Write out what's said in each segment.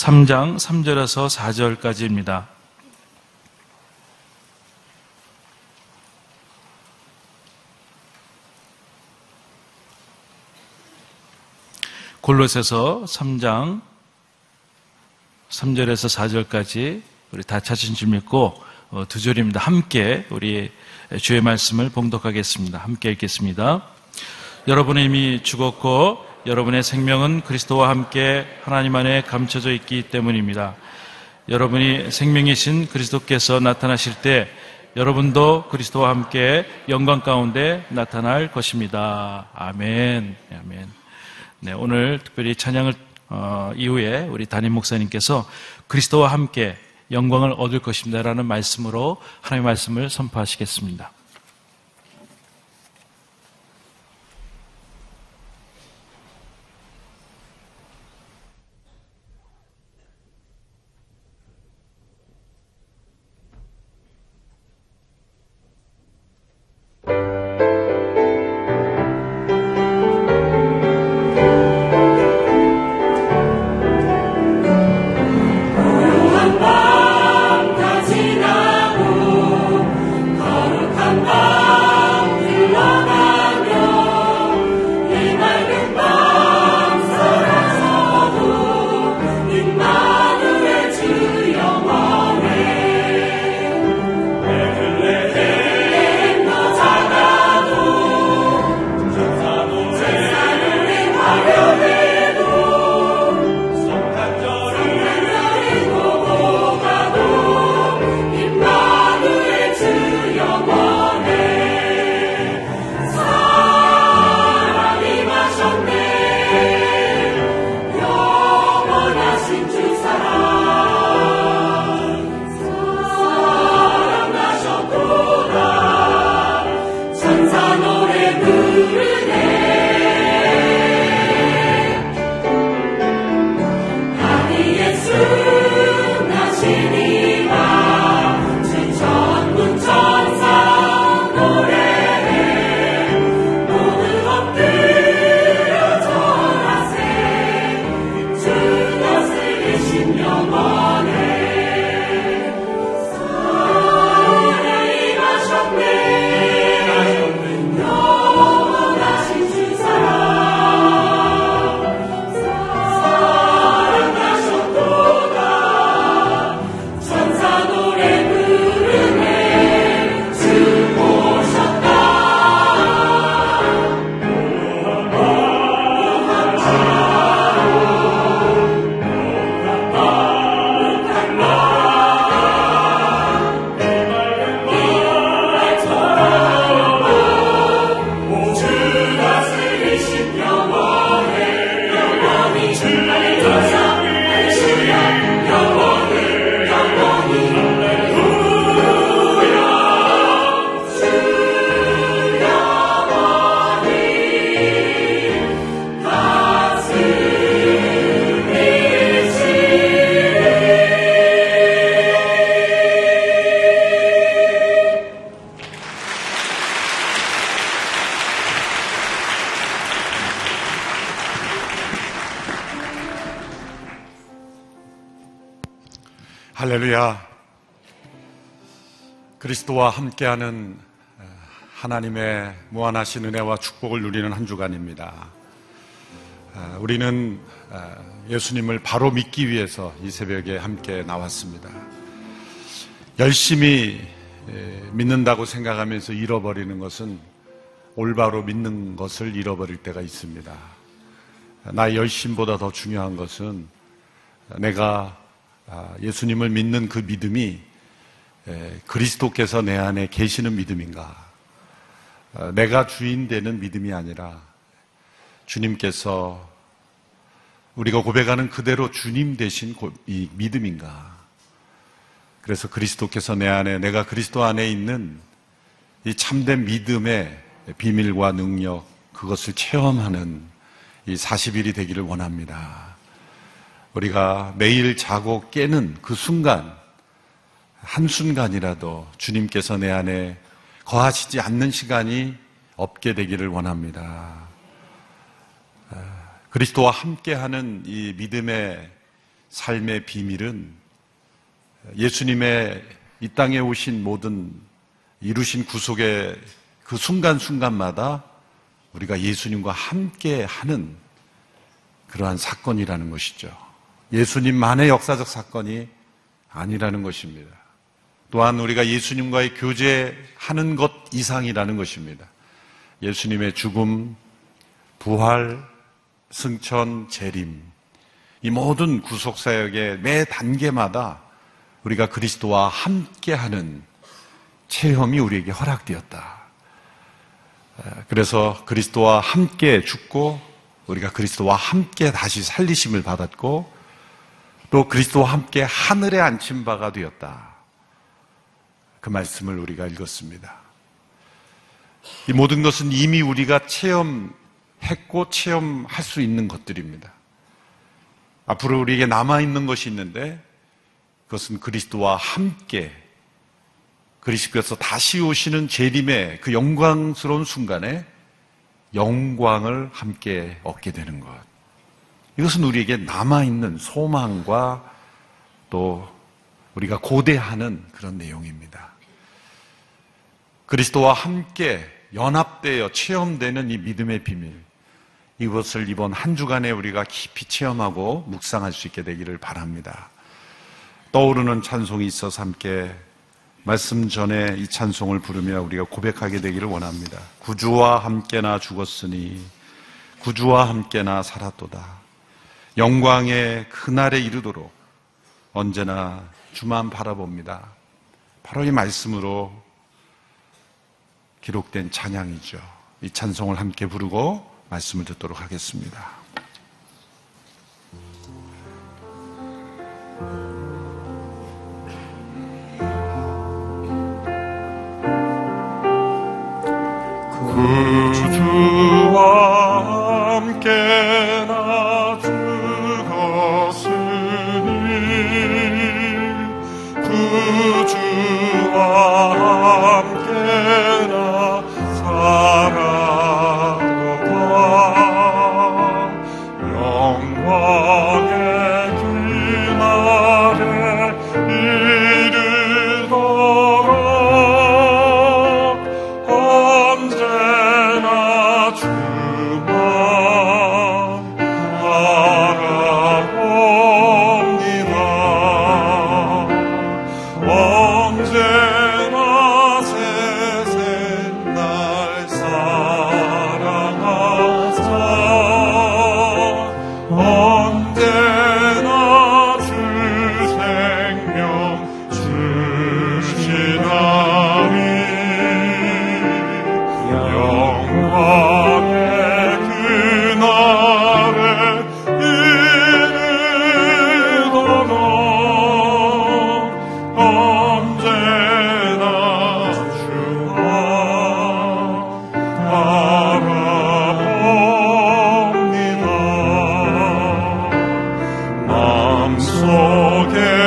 3장 3절에서 4절까지입니다. 골로새서 3장 3절에서 4절까지 우리 다 찾으신 줄 믿고 어, 두 절입니다. 함께 우리 주의 말씀을 봉독하겠습니다. 함께 읽겠습니다. 여러분은 이미 죽었고 여러분의 생명은 그리스도와 함께 하나님 안에 감춰져 있기 때문입니다. 여러분이 생명이신 그리스도께서 나타나실 때 여러분도 그리스도와 함께 영광 가운데 나타날 것입니다. 아멘. 아멘. 네, 오늘 특별히 찬양을 어, 이후에 우리 담임 목사님께서 그리스도와 함께 영광을 얻을 것입니다라는 말씀으로 하나님의 말씀을 선포하시겠습니다. 그리스도와 함께하는 하나님의 무한하신 은혜와 축복을 누리는 한 주간입니다. 우리는 예수님을 바로 믿기 위해서 이 새벽에 함께 나왔습니다. 열심히 믿는다고 생각하면서 잃어버리는 것은 올바로 믿는 것을 잃어버릴 때가 있습니다. 나의 열심보다 더 중요한 것은 내가 아, 예수님을 믿는 그 믿음이 그리스도께서 내 안에 계시는 믿음인가? 아, 내가 주인 되는 믿음이 아니라 주님께서 우리가 고백하는 그대로 주님 되신 이 믿음인가? 그래서 그리스도께서 내 안에, 내가 그리스도 안에 있는 이 참된 믿음의 비밀과 능력, 그것을 체험하는 이 40일이 되기를 원합니다. 우리가 매일 자고 깨는 그 순간, 한순간이라도 주님께서 내 안에 거하시지 않는 시간이 없게 되기를 원합니다. 아, 그리스도와 함께하는 이 믿음의 삶의 비밀은 예수님의 이 땅에 오신 모든 이루신 구속의 그 순간순간마다 우리가 예수님과 함께 하는 그러한 사건이라는 것이죠. 예수님만의 역사적 사건이 아니라는 것입니다. 또한 우리가 예수님과의 교제하는 것 이상이라는 것입니다. 예수님의 죽음, 부활, 승천, 재림, 이 모든 구속사역의 매 단계마다 우리가 그리스도와 함께하는 체험이 우리에게 허락되었다. 그래서 그리스도와 함께 죽고 우리가 그리스도와 함께 다시 살리심을 받았고 또 그리스도와 함께 하늘에 앉힌 바가 되었다. 그 말씀을 우리가 읽었습니다. 이 모든 것은 이미 우리가 체험했고 체험할 수 있는 것들입니다. 앞으로 우리에게 남아있는 것이 있는데 그것은 그리스도와 함께 그리스도께서 다시 오시는 재림의 그 영광스러운 순간에 영광을 함께 얻게 되는 것. 이것은 우리에게 남아있는 소망과 또 우리가 고대하는 그런 내용입니다. 그리스도와 함께 연합되어 체험되는 이 믿음의 비밀. 이것을 이번 한 주간에 우리가 깊이 체험하고 묵상할 수 있게 되기를 바랍니다. 떠오르는 찬송이 있어서 함께 말씀 전에 이 찬송을 부르며 우리가 고백하게 되기를 원합니다. 구주와 함께나 죽었으니 구주와 함께나 살았도다. 영광의 그날에 이르도록 언제나 주만 바라봅니다. 바로 이 말씀으로 기록된 찬양이죠. 이 찬송을 함께 부르고 말씀을 듣도록 하겠습니다. 속에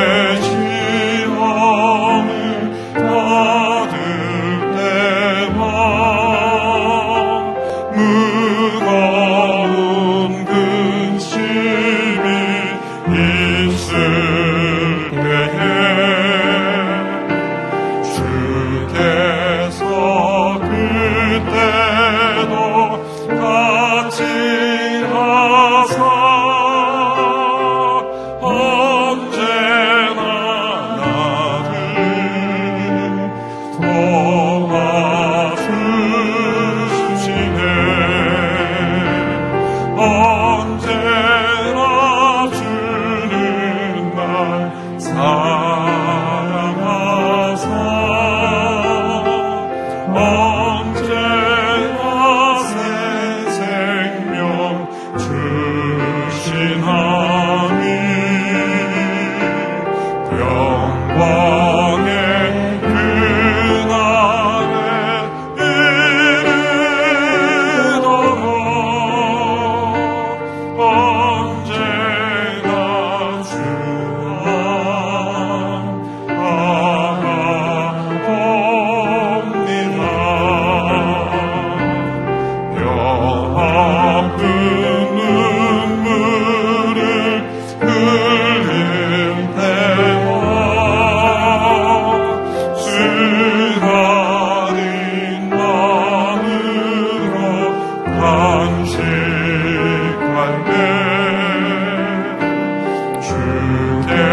There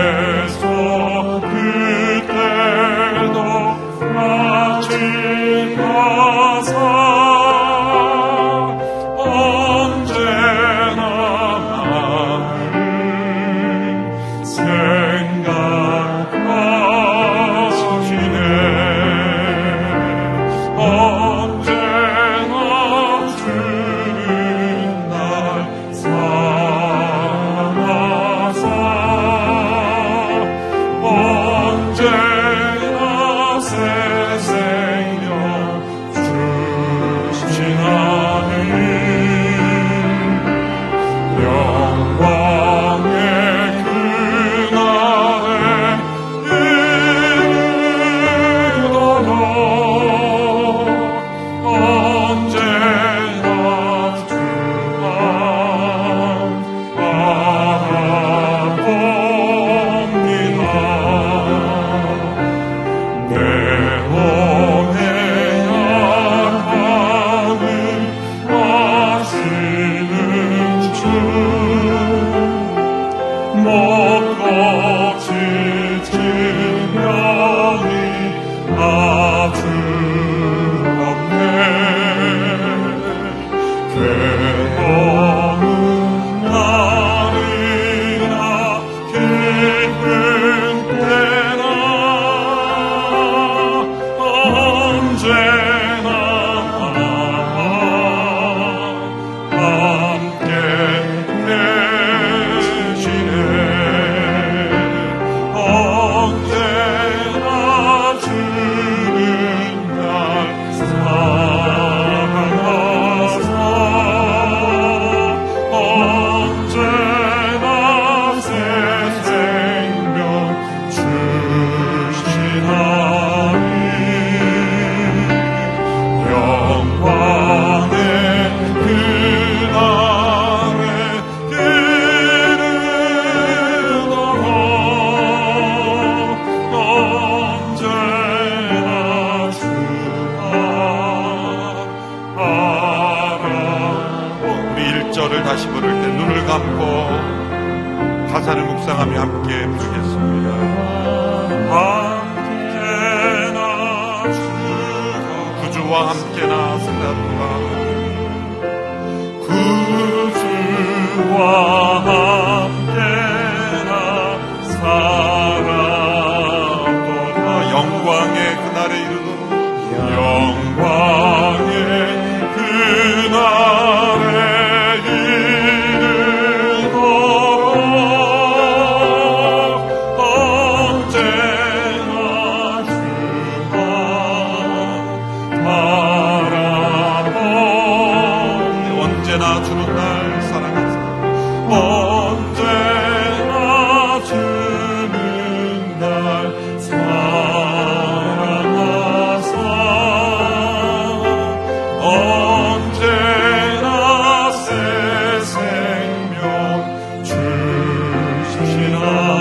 주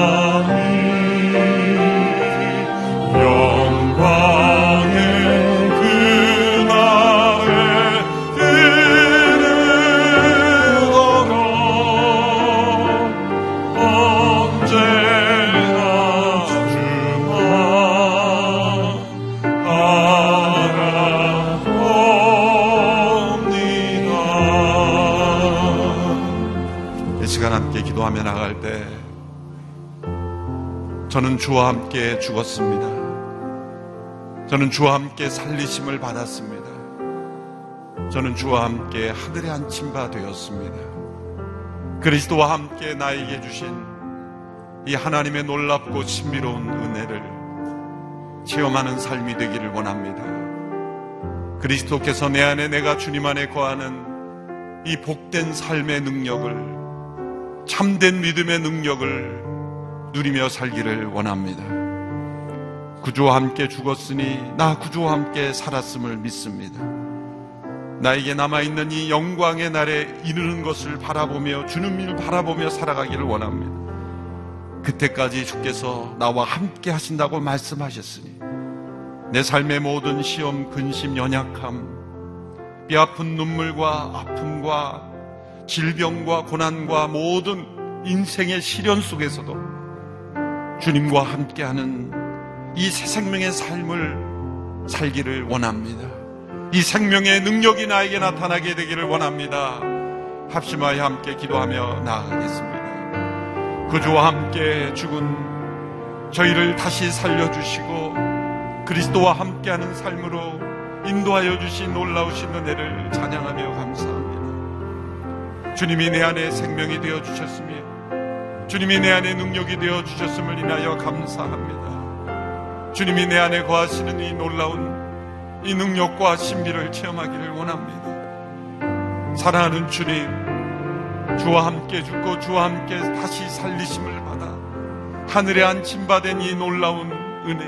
주와 함께 죽었습니다. 저는 주와 함께 살리심을 받았습니다. 저는 주와 함께 하늘에 앉힌 바 되었습니다. 그리스도와 함께 나에게 주신 이 하나님의 놀랍고 신비로운 은혜를 체험하는 삶이 되기를 원합니다. 그리스도께서 내 안에 내가 주님 안에 거하는 이 복된 삶의 능력을 참된 믿음의 능력을 누리며 살기를 원합니다. 구주와 함께 죽었으니 나 구주와 함께 살았음을 믿습니다. 나에게 남아있는 이 영광의 날에 이르는 것을 바라보며 주는 일을 바라보며 살아가기를 원합니다. 그때까지 주께서 나와 함께 하신다고 말씀하셨으니 내 삶의 모든 시험, 근심, 연약함, 뼈 아픈 눈물과 아픔과 질병과 고난과 모든 인생의 시련 속에서도 주님과 함께하는 이 새 생명의 삶을 살기를 원합니다. 이 생명의 능력이 나에게 나타나게 되기를 원합니다. 합심하여 함께 기도하며 나아가겠습니다. 그주와 함께 죽은 저희를 다시 살려주시고 그리스도와 함께하는 삶으로 인도하여 주신 놀라우신 은혜를 찬양하며 감사합니다. 주님이 내 안에 생명이 되어 주셨으며 주님이 내 안에 능력이 되어 주셨음을 인하여 감사합니다. 주님이 내 안에 거하시는 이 놀라운 이 능력과 신비를 체험하기를 원합니다. 사랑하는 주님, 주와 함께 죽고 주와 함께 다시 살리심을 받아 하늘에 안침받은 이 놀라운 은혜,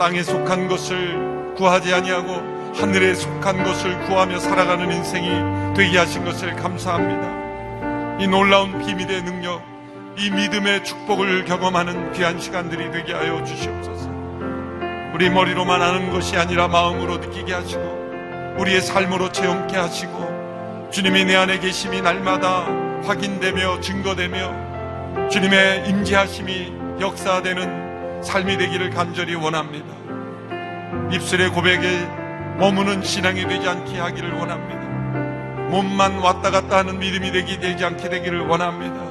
땅에 속한 것을 구하지 아니하고 하늘에 속한 것을 구하며 살아가는 인생이 되게 하신 것을 감사합니다. 이 놀라운 비밀의 능력, 이 믿음의 축복을 경험하는 귀한 시간들이 되게 하여 주시옵소서. 우리 머리로만 아는 것이 아니라 마음으로 느끼게 하시고 우리의 삶으로 체험케 하시고 주님이 내 안에 계심이 날마다 확인되며 증거되며 주님의 임재하심이 역사되는 삶이 되기를 간절히 원합니다. 입술의 고백에 머무는 신앙이 되지 않게 하기를 원합니다. 몸만 왔다 갔다 하는 믿음이 되기 되지 않게 되기를 원합니다.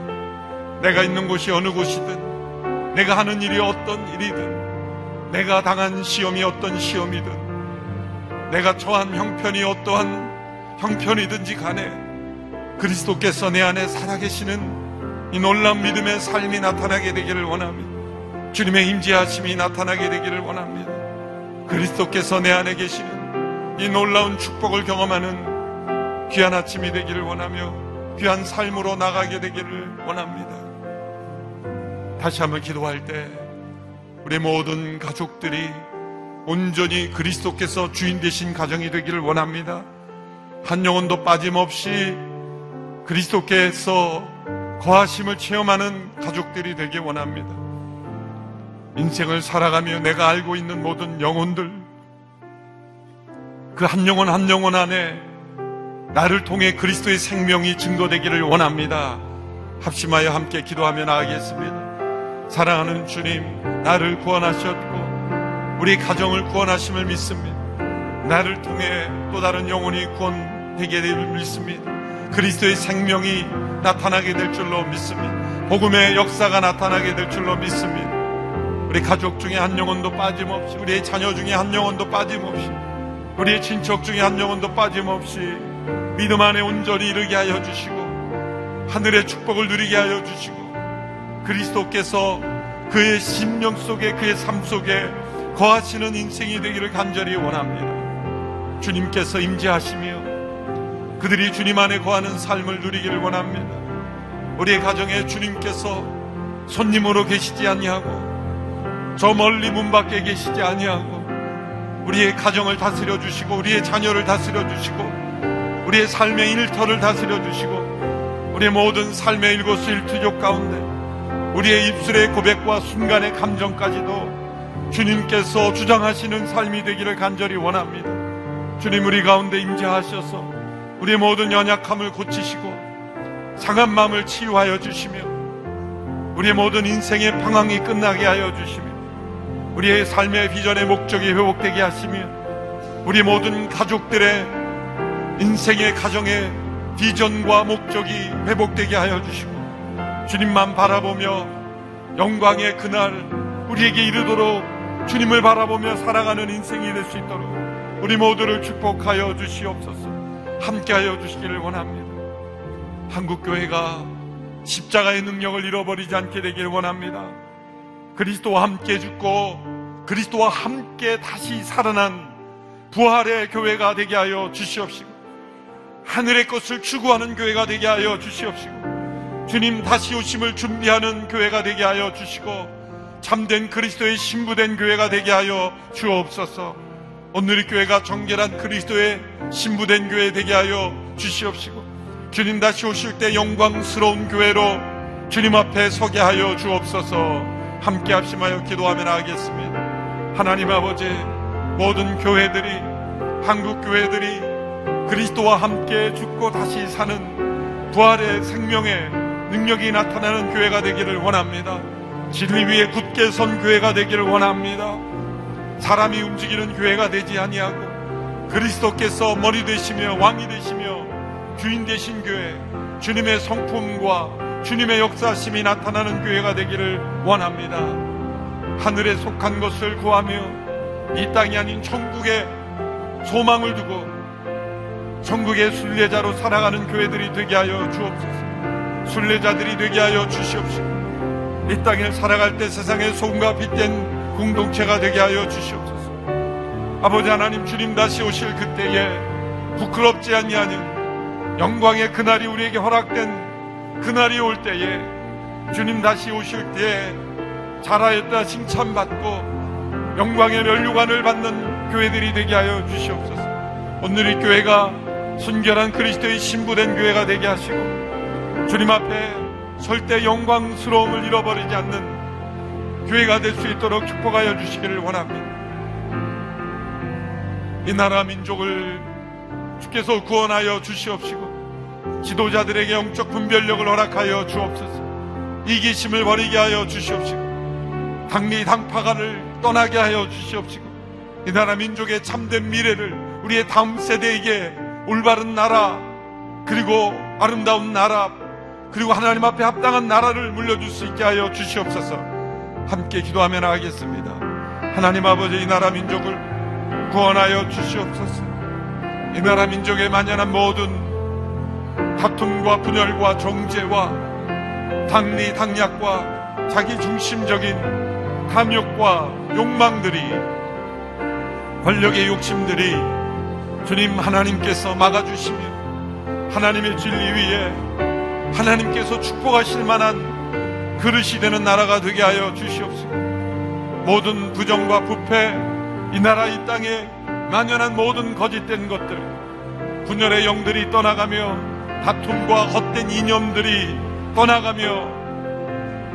내가 있는 곳이 어느 곳이든 내가 하는 일이 어떤 일이든 내가 당한 시험이 어떤 시험이든 내가 처한 형편이 어떠한 형편이든지 간에 그리스도께서 내 안에 살아계시는 이 놀라운 믿음의 삶이 나타나게 되기를 원합니다. 주님의 임재하심이 나타나게 되기를 원합니다. 그리스도께서 내 안에 계시는 이 놀라운 축복을 경험하는 귀한 아침이 되기를 원하며 귀한 삶으로 나가게 되기를 원합니다. 다시 한번 기도할 때 우리 모든 가족들이 온전히 그리스도께서 주인 되신 가정이 되기를 원합니다. 한 영혼도 빠짐없이 그리스도께서 거하심을 체험하는 가족들이 되기 원합니다. 인생을 살아가며 내가 알고 있는 모든 영혼들, 그 한 영혼 한 영혼 안에 나를 통해 그리스도의 생명이 증거되기를 원합니다. 합심하여 함께 기도하며 나가겠습니다. 사랑하는 주님, 나를 구원하셨고 우리 가정을 구원하심을 믿습니다. 나를 통해 또 다른 영혼이 구원되게 됨을 믿습니다. 그리스도의 생명이 나타나게 될 줄로 믿습니다. 복음의 역사가 나타나게 될 줄로 믿습니다. 우리 가족 중에 한 영혼도 빠짐없이, 우리의 자녀 중에 한 영혼도 빠짐없이, 우리의 친척 중에 한 영혼도 빠짐없이 믿음 안에 온전히 이르게 하여 주시고, 하늘의 축복을 누리게 하여 주시고, 그리스도께서 그의 심령 속에, 그의 삶 속에 거하시는 인생이 되기를 간절히 원합니다. 주님께서 임재하시며 그들이 주님 안에 거하는 삶을 누리기를 원합니다. 우리의 가정에 주님께서 손님으로 계시지 아니하고 저 멀리 문 밖에 계시지 아니하고 우리의 가정을 다스려 주시고 우리의 자녀를 다스려 주시고 우리의 삶의 일터를 다스려 주시고 우리의 모든 삶의 일거수 일투족 가운데 우리의 입술의 고백과 순간의 감정까지도 주님께서 주장하시는 삶이 되기를 간절히 원합니다. 주님 우리 가운데 임재하셔서 우리의 모든 연약함을 고치시고 상한 마음을 치유하여 주시며 우리의 모든 인생의 방황이 끝나게 하여 주시며 우리의 삶의 비전의 목적이 회복되게 하시며 우리 모든 가족들의 인생의 가정의 비전과 목적이 회복되게 하여 주시고 주님만 바라보며 영광의 그날 우리에게 이르도록 주님을 바라보며 살아가는 인생이 될 수 있도록 우리 모두를 축복하여 주시옵소서 함께하여 주시기를 원합니다. 한국교회가 십자가의 능력을 잃어버리지 않게 되기를 원합니다. 그리스도와 함께 죽고 그리스도와 함께 다시 살아난 부활의 교회가 되게 하여 주시옵시고 하늘의 것을 추구하는 교회가 되게 하여 주시옵시고 주님 다시 오심을 준비하는 교회가 되게 하여 주시고 참된 그리스도의 신부된 교회가 되게 하여 주옵소서. 오늘의 교회가 정결한 그리스도의 신부된 교회 되게 하여 주시옵시고 주님 다시 오실 때 영광스러운 교회로 주님 앞에 서게 하여 주옵소서. 함께 합심하여 기도하며 나가겠습니다. 하나님 아버지 모든 교회들이 한국 교회들이 그리스도와 함께 죽고 다시 사는 부활의 생명의 능력이 나타나는 교회가 되기를 원합니다. 진리 위에 굳게 선 교회가 되기를 원합니다. 사람이 움직이는 교회가 되지 아니하고 그리스도께서 머리 되시며 왕이 되시며 주인 되신 교회 주님의 성품과 주님의 역사심이 나타나는 교회가 되기를 원합니다. 하늘에 속한 것을 구하며 이 땅이 아닌 천국에 소망을 두고 천국의 순례자로 살아가는 교회들이 되게 하여 주옵소서. 순례자들이 되게 하여 주시옵시고 이 땅을 살아갈 때 세상의 소금과 빛된 공동체가 되게 하여 주시옵소서. 아버지 하나님 주님 다시 오실 그때에 부끄럽지 아니하는 영광의 그날이 우리에게 허락된 그날이 올 때에 주님 다시 오실 때에 잘하였다 칭찬받고 영광의 면류관을 받는 교회들이 되게 하여 주시옵소서. 오늘 이 교회가 순결한 그리스도의 신부된 교회가 되게 하시고 주님 앞에 설때 영광스러움을 잃어버리지 않는 교회가 될 수 있도록 축복하여 주시기를 원합니다. 이 나라 민족을 주께서 구원하여 주시옵시고 지도자들에게 영적 분별력을 허락하여 주옵소서 이기심을 버리게 하여 주시옵시고 당리 당파간을 떠나게 하여 주시옵시고 이 나라 민족의 참된 미래를 우리의 다음 세대에게 올바른 나라 그리고 아름다운 나라 그리고 하나님 앞에 합당한 나라를 물려줄 수 있게 하여 주시옵소서. 함께 기도하며 나가겠습니다. 하나님 아버지 이 나라 민족을 구원하여 주시옵소서. 이 나라 민족의 만연한 모든 다툼과 분열과 정죄와 당리 당략과 자기 중심적인 탐욕과 욕망들이 권력의 욕심들이 주님 하나님께서 막아주시며 하나님의 진리 위에 하나님께서 축복하실 만한 그릇이 되는 나라가 되게 하여 주시옵소서. 모든 부정과 부패, 이 나라 이 땅에 만연한 모든 거짓된 것들, 분열의 영들이 떠나가며 다툼과 헛된 이념들이 떠나가며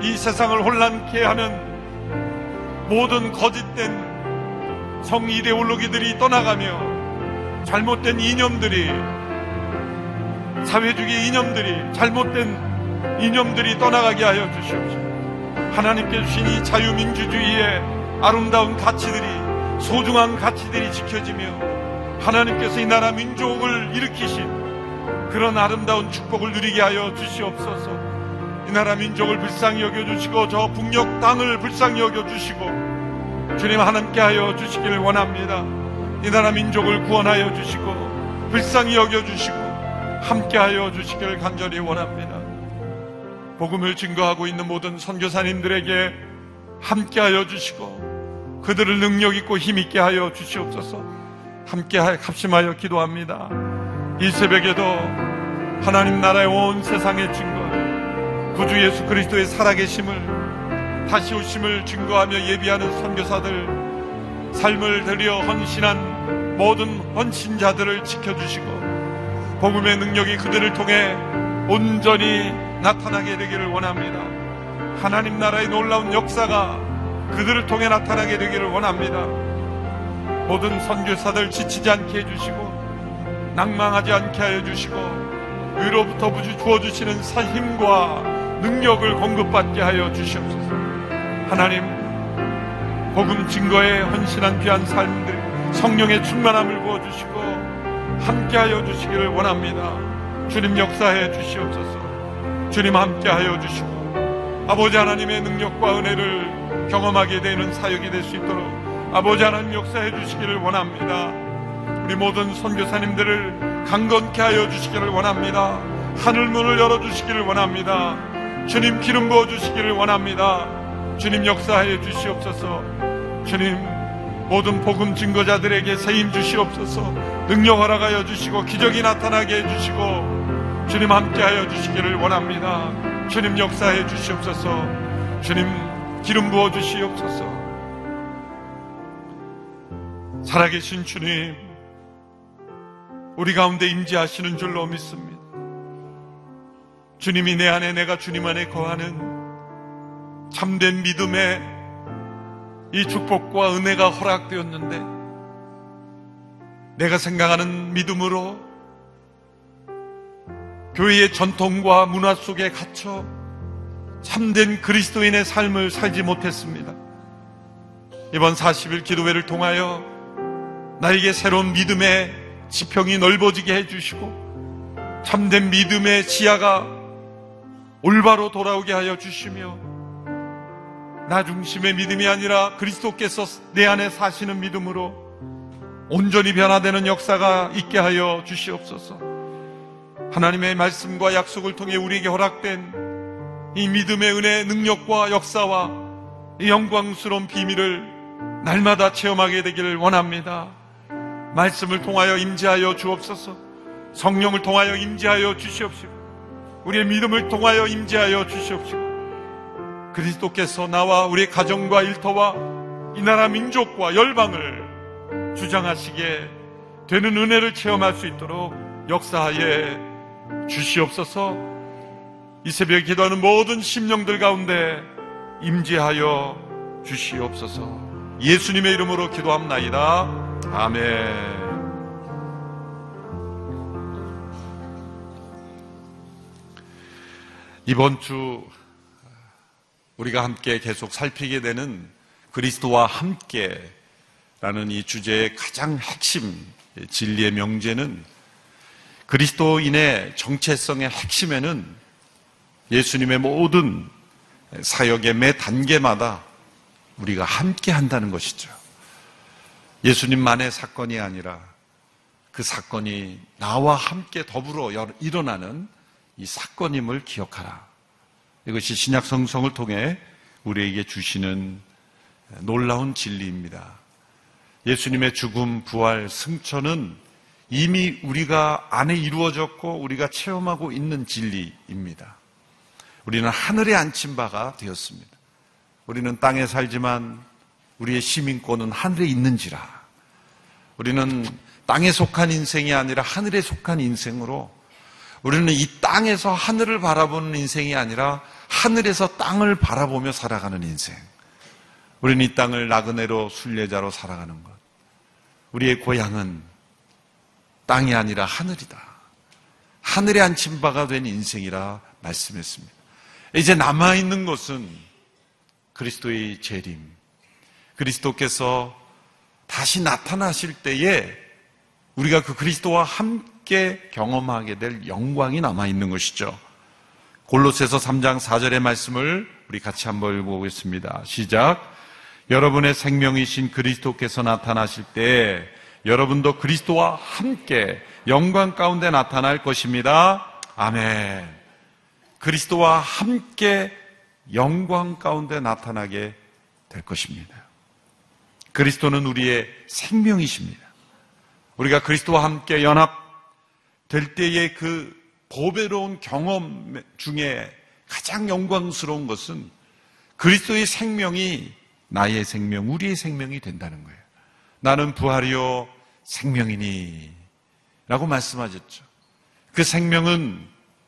이 세상을 혼란케 하는 모든 거짓된 성 이데올로기들이 떠나가며 잘못된 이념들이 사회주의 이념들이 잘못된 이념들이 떠나가게 하여 주시옵소서. 하나님께 주신 이 자유민주주의의 아름다운 가치들이 소중한 가치들이 지켜지며 하나님께서 이 나라 민족을 일으키신 그런 아름다운 축복을 누리게 하여 주시옵소서. 이 나라 민족을 불쌍히 여겨 주시고 저 북녘 땅을 불쌍히 여겨 주시고 주님 하나님께 하여 주시기를 원합니다. 이 나라 민족을 구원하여 주시고 불쌍히 여겨 주시고 함께하여 주시기를 간절히 원합니다. 복음을 증거하고 있는 모든 선교사님들에게 함께하여 주시고 그들을 능력 있고 힘 있게 하여 주시옵소서. 함께 합심하여 기도합니다. 이 새벽에도 하나님 나라의 온 세상의 증거 구주 예수 그리스도의 살아계심을 다시 오심을 증거하며 예비하는 선교사들 삶을 들여 헌신한 모든 헌신자들을 지켜주시고 복음의 능력이 그들을 통해 온전히 나타나게 되기를 원합니다. 하나님 나라의 놀라운 역사가 그들을 통해 나타나게 되기를 원합니다. 모든 선교사들 지치지 않게 해주시고 낭망하지 않게 하여 주시고 위로부터 부주 주어주시는 사 힘과 능력을 공급받게 하여 주시옵소서. 하나님, 복음 증거에 헌신한 귀한 삶들, 성령의 충만함을 부어주시고 함께하여 주시기를 원합니다. 주님 역사해 주시옵소서. 주님 함께하여 주시고 아버지 하나님의 능력과 은혜를 경험하게 되는 사역이 될 수 있도록 아버지 하나님 역사해 주시기를 원합니다. 우리 모든 선교사님들을 강건케 하여 주시기를 원합니다. 하늘 문을 열어 주시기를 원합니다. 주님 기름 부어 주시기를 원합니다. 주님 역사하여 주시옵소서. 주님 모든 복음 증거자들에게 세임 주시옵소서. 능력 허락하여 주시고 기적이 나타나게 해 주시고 주님 함께하여 주시기를 원합니다. 주님 역사해 주시옵소서. 주님 기름 부어 주시옵소서. 살아계신 주님, 우리 가운데 임재하시는 줄로 믿습니다. 주님이 내 안에 내가 주님 안에 거하는 참된 믿음의 이 축복과 은혜가 허락되었는데 내가 생각하는 믿음으로 교회의 전통과 문화 속에 갇혀 참된 그리스도인의 삶을 살지 못했습니다. 이번 40일 기도회를 통하여 나에게 새로운 믿음의 지평이 넓어지게 해주시고 참된 믿음의 지하가 올바로 돌아오게 하여 주시며 나 중심의 믿음이 아니라 그리스도께서 내 안에 사시는 믿음으로 온전히 변화되는 역사가 있게 하여 주시옵소서. 하나님의 말씀과 약속을 통해 우리에게 허락된 이 믿음의 은혜, 능력과 역사와 이 영광스러운 비밀을 날마다 체험하게 되기를 원합니다. 말씀을 통하여 임재하여 주옵소서. 성령을 통하여 임재하여 주시옵시고 우리의 믿음을 통하여 임재하여 주시옵시고 그리스도께서 나와 우리의 가정과 일터와 이 나라 민족과 열방을 주장하시게 되는 은혜를 체험할 수 있도록 역사하여 주시옵소서 이 새벽에 기도하는 모든 심령들 가운데 임재하여 주시옵소서 예수님의 이름으로 기도합나이다. 아멘. 이번 주 우리가 함께 계속 살피게 되는 그리스도와 함께라는 이 주제의 가장 핵심 진리의 명제는 그리스도인의 정체성의 핵심에는 예수님의 모든 사역의 매 단계마다 우리가 함께 한다는 것이죠. 예수님만의 사건이 아니라 그 사건이 나와 함께 더불어 일어나는 이 사건임을 기억하라. 이것이 신약 성성을 통해 우리에게 주시는 놀라운 진리입니다. 예수님의 죽음, 부활, 승천은 이미 우리가 안에 이루어졌고 우리가 체험하고 있는 진리입니다. 우리는 하늘에 앉힌 바가 되었습니다. 우리는 땅에 살지만 우리의 시민권은 하늘에 있는지라. 우리는 땅에 속한 인생이 아니라 하늘에 속한 인생으로 우리는 이 땅에서 하늘을 바라보는 인생이 아니라 하늘에서 땅을 바라보며 살아가는 인생. 우리는 이 땅을 나그네로 순례자로 살아가는 것. 우리의 고향은 땅이 아니라 하늘이다. 하늘에 앉힌 바가 된 인생이라 말씀했습니다. 이제 남아있는 것은 그리스도의 재림, 그리스도께서 다시 나타나실 때에 우리가 그 그리스도와 함께 경험하게 될 영광이 남아 있는 것이죠. 골로새서 3장 4절의 말씀을 우리 같이 한번 읽어보겠습니다. 시작. 여러분의 생명이신 그리스도께서 나타나실 때 여러분도 그리스도와 함께 영광 가운데 나타날 것입니다. 아멘. 그리스도와 함께 영광 가운데 나타나게 될 것입니다. 그리스도는 우리의 생명이십니다. 우리가 그리스도와 함께 연합 될 때의 그 보배로운 경험 중에 가장 영광스러운 것은 그리스도의 생명이 나의 생명, 우리의 생명이 된다는 거예요. 나는 부활이요 생명이니 라고 말씀하셨죠. 그 생명은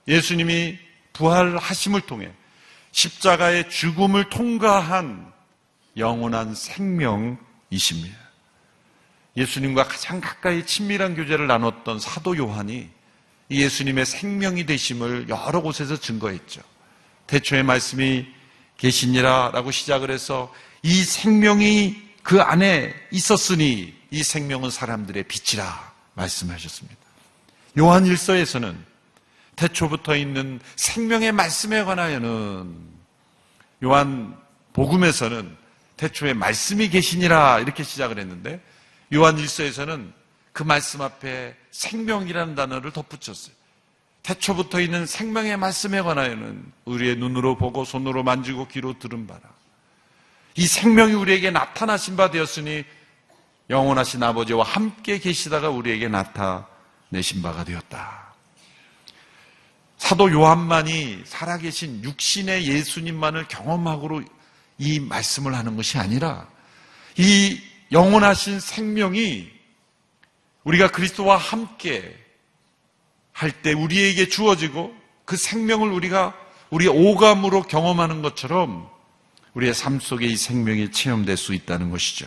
예수님이 부활하심을 통해 십자가의 죽음을 통과한 영원한 생명이십니다. 예수님과 가장 가까이 친밀한 교제를 나눴던 사도 요한이 예수님의 생명이 되심을 여러 곳에서 증거했죠. 대초의 말씀이 계시니라 라고 시작을 해서 이 생명이 그 안에 있었으니 이 생명은 사람들의 빛이라 말씀하셨습니다. 요한 일서에서는 태초부터 있는 생명의 말씀에 관하여는 요한 복음에서는 태초에 말씀이 계시니라 이렇게 시작을 했는데 요한 일서에서는 그 말씀 앞에 생명이라는 단어를 덧붙였어요. 태초부터 있는 생명의 말씀에 관하여는 우리의 눈으로 보고 손으로 만지고 귀로 들은 바라. 이 생명이 우리에게 나타나신 바 되었으니 영원하신 아버지와 함께 계시다가 우리에게 나타내신 바가 되었다. 사도 요한만이 살아계신 육신의 예수님만을 경험하고로 이 말씀을 하는 것이 아니라 이 영원하신 생명이 우리가 그리스도와 함께 할 때 우리에게 주어지고 그 생명을 우리가 우리의 오감으로 경험하는 것처럼 우리의 삶 속에 이 생명이 체험될 수 있다는 것이죠.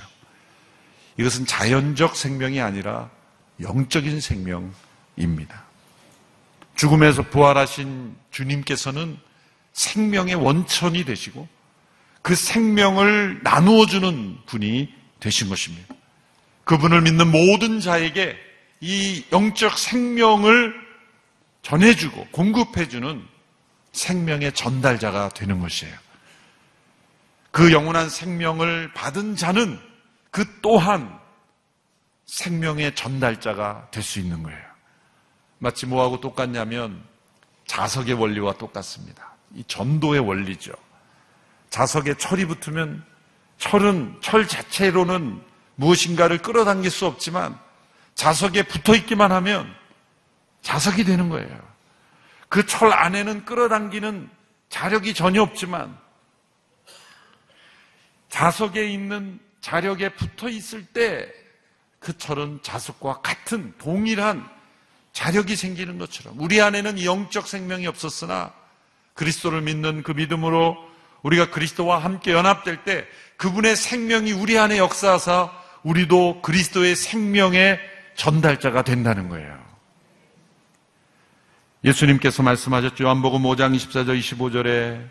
이것은 자연적 생명이 아니라 영적인 생명입니다. 죽음에서 부활하신 주님께서는 생명의 원천이 되시고 그 생명을 나누어 주는 분이 되신 것입니다. 그분을 믿는 모든 자에게 이 영적 생명을 전해주고 공급해주는 생명의 전달자가 되는 것이에요. 그 영원한 생명을 받은 자는 그 또한 생명의 전달자가 될 수 있는 거예요. 마치 뭐하고 똑같냐면 자석의 원리와 똑같습니다. 이 전도의 원리죠. 자석에 철이 붙으면 철은 철 자체로는 무엇인가를 끌어당길 수 없지만 자석에 붙어 있기만 하면 자석이 되는 거예요. 그 철 안에는 끌어당기는 자력이 전혀 없지만 자석에 있는 자력에 붙어 있을 때 그 철은 자석과 같은 동일한 자력이 생기는 것처럼 우리 안에는 영적 생명이 없었으나 그리스도를 믿는 그 믿음으로 우리가 그리스도와 함께 연합될 때 그분의 생명이 우리 안에 역사하사 우리도 그리스도의 생명의 전달자가 된다는 거예요. 예수님께서 말씀하셨죠. 요한복음 5장 24절 25절에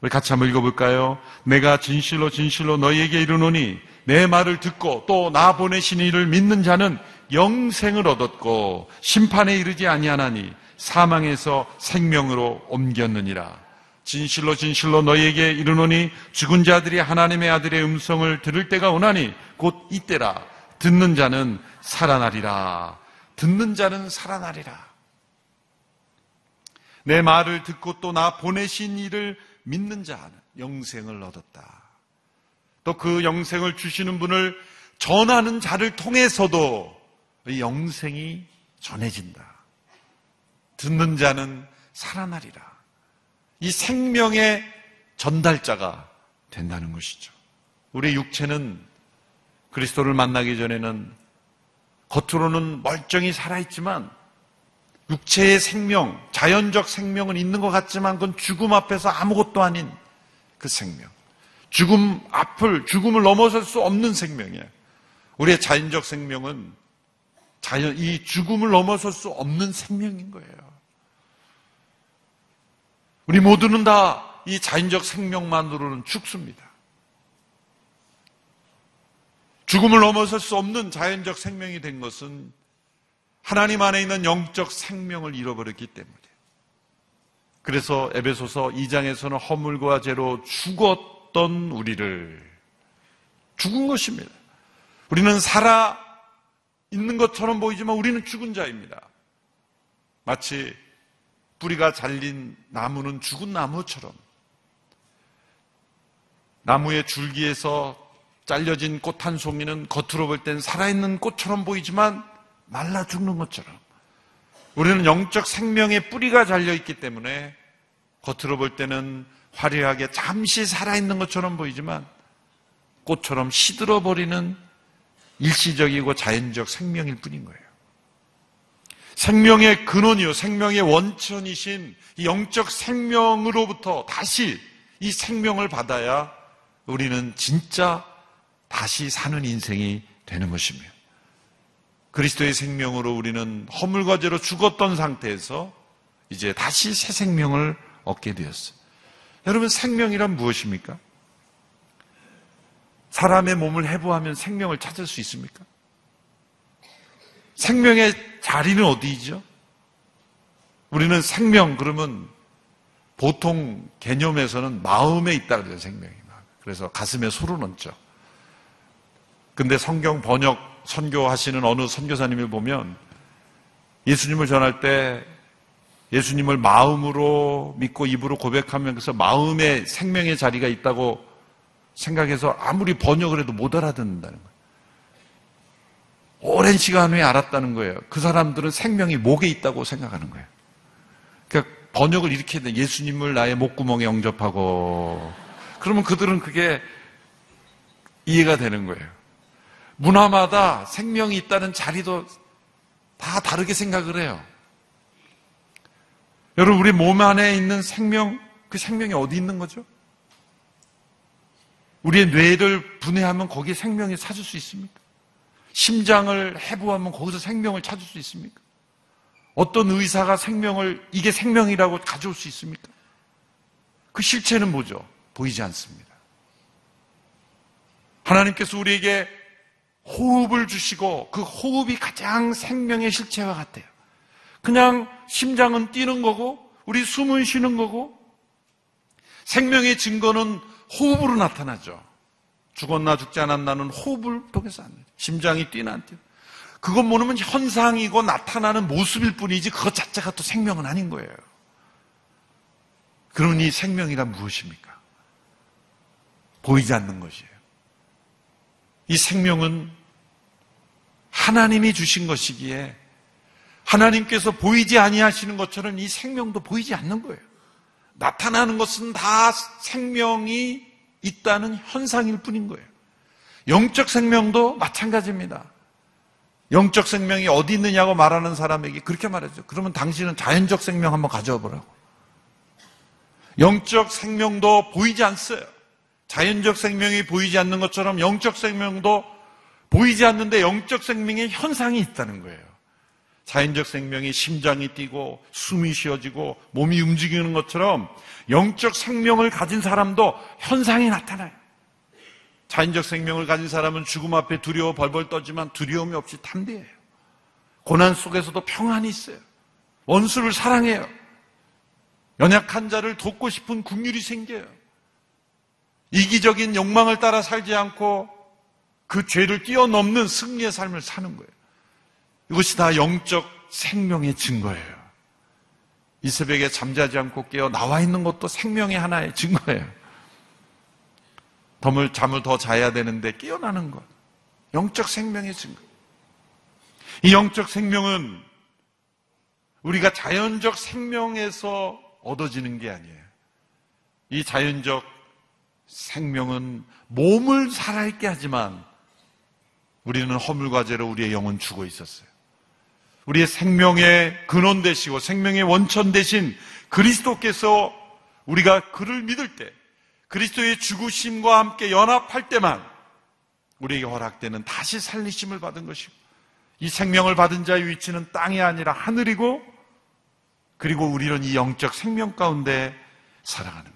우리 같이 한번 읽어볼까요? 내가 진실로 진실로 너희에게 이르노니 내 말을 듣고 또 나 보내신 이를 믿는 자는 영생을 얻었고 심판에 이르지 아니하나니 사망에서 생명으로 옮겼느니라. 진실로 진실로 너희에게 이르노니 죽은 자들이 하나님의 아들의 음성을 들을 때가 오나니 곧 이때라. 듣는 자는 살아나리라. 듣는 자는 살아나리라. 내 말을 듣고 또 나 보내신 이를 믿는 자는 영생을 얻었다. 또 그 영생을 주시는 분을 전하는 자를 통해서도 영생이 전해진다. 듣는 자는 살아나리라 이 생명의 전달자가 된다는 것이죠. 우리 육체는 그리스도를 만나기 전에는 겉으로는 멀쩡히 살아있지만 육체의 생명, 자연적 생명은 있는 것 같지만 그건 죽음 앞에서 아무것도 아닌 그 생명. 죽음 앞을, 죽음을 넘어설 수 없는 생명이에요. 우리의 자연적 생명은 자연, 이 죽음을 넘어설 수 없는 생명인 거예요. 우리 모두는 다 이 자연적 생명만으로는 죽습니다. 죽음을 넘어설 수 없는 자연적 생명이 된 것은 하나님 안에 있는 영적 생명을 잃어버렸기 때문에. 그래서 에베소서 2장에서는 허물과 죄로 죽었던 우리를 죽은 것입니다. 우리는 살아 있는 것처럼 보이지만 우리는 죽은 자입니다. 마치 뿌리가 잘린 나무는 죽은 나무처럼 나무의 줄기에서 잘려진 꽃 한 송이는 겉으로 볼 땐 살아있는 꽃처럼 보이지만 말라 죽는 것처럼 우리는 영적 생명의 뿌리가 잘려 있기 때문에 겉으로 볼 때는 화려하게 잠시 살아있는 것처럼 보이지만 꽃처럼 시들어 버리는 일시적이고 자연적 생명일 뿐인 거예요. 생명의 근원이요, 생명의 원천이신 이 영적 생명으로부터 다시 이 생명을 받아야 우리는 진짜 다시 사는 인생이 되는 것입니다. 그리스도의 생명으로 우리는 허물과 죄로 죽었던 상태에서 이제 다시 새 생명을 얻게 되었어요. 여러분, 생명이란 무엇입니까? 사람의 몸을 해부하면 생명을 찾을 수 있습니까? 생명의 자리는 어디이죠? 우리는 생명 그러면 보통 개념에서는 마음에 있다 그래요, 생명이. 그래서 가슴에 소를 얹죠. 근데 성경 번역 선교하시는 어느 선교사님을 보면 예수님을 전할 때 예수님을 마음으로 믿고 입으로 고백하면서 마음에 생명의 자리가 있다고 생각해서 아무리 번역을 해도 못 알아듣는다는 거예요. 오랜 시간 후에 알았다는 거예요. 그 사람들은 생명이 목에 있다고 생각하는 거예요. 그러니까 번역을 이렇게 해 예수님을 나의 목구멍에 영접하고 그러면 그들은 그게 이해가 되는 거예요. 문화마다 생명이 있다는 자리도 다 다르게 생각을 해요. 여러분, 우리 몸 안에 있는 생명, 그 생명이 어디 있는 거죠? 우리의 뇌를 분해하면 거기에 생명이 찾을 수 있습니까? 심장을 해부하면 거기서 생명을 찾을 수 있습니까? 어떤 의사가 생명을, 이게 생명이라고 가져올 수 있습니까? 그 실체는 뭐죠? 보이지 않습니다. 하나님께서 우리에게 호흡을 주시고 그 호흡이 가장 생명의 실체와 같아요. 그냥 심장은 뛰는 거고 우리 숨은 쉬는 거고 생명의 증거는 호흡으로 나타나죠. 죽었나 죽지 않았나는 호흡을 통해서 안 심장이 뛰나 안 뛰나. 그것 모르면 현상이고 나타나는 모습일 뿐이지 그것 자체가 또 생명은 아닌 거예요. 그러니 생명이란 무엇입니까? 보이지 않는 것이에요. 이 생명은 하나님이 주신 것이기에 하나님께서 보이지 아니하시는 것처럼 이 생명도 보이지 않는 거예요. 나타나는 것은 다 생명이 있다는 현상일 뿐인 거예요. 영적 생명도 마찬가지입니다. 영적 생명이 어디 있느냐고 말하는 사람에게 그렇게 말하죠. 그러면 당신은 자연적 생명 한번 가져와 보라고. 영적 생명도 보이지 않어요. 자연적 생명이 보이지 않는 것처럼 영적 생명도 보이지 않는데 영적 생명의 현상이 있다는 거예요. 자연적 생명이 심장이 뛰고 숨이 쉬어지고 몸이 움직이는 것처럼 영적 생명을 가진 사람도 현상이 나타나요. 자연적 생명을 가진 사람은 죽음 앞에 두려워 벌벌 떠지만 두려움이 없이 탐대해요. 고난 속에서도 평안이 있어요. 원수를 사랑해요. 연약한 자를 돕고 싶은 국률이 생겨요. 이기적인 욕망을 따라 살지 않고 그 죄를 뛰어넘는 승리의 삶을 사는 거예요. 이것이 다 영적 생명의 증거예요. 이 새벽에 잠자지 않고 깨어 나와 있는 것도 생명의 하나의 증거예요. 덤을 잠을 더 자야 되는데 깨어나는 것. 영적 생명의 증거. 이 영적 생명은 우리가 자연적 생명에서 얻어지는 게 아니에요. 이 자연적 생명은 몸을 살아있게 하지만 우리는 허물과제로 우리의 영은 죽어 있었어요. 우리의 생명의 근원 되시고 생명의 원천 되신 그리스도께서 우리가 그를 믿을 때 그리스도의 죽으심과 함께 연합할 때만 우리에게 허락되는 다시 살리심을 받은 것이고 이 생명을 받은 자의 위치는 땅이 아니라 하늘이고 그리고 우리는 이 영적 생명 가운데 살아가는.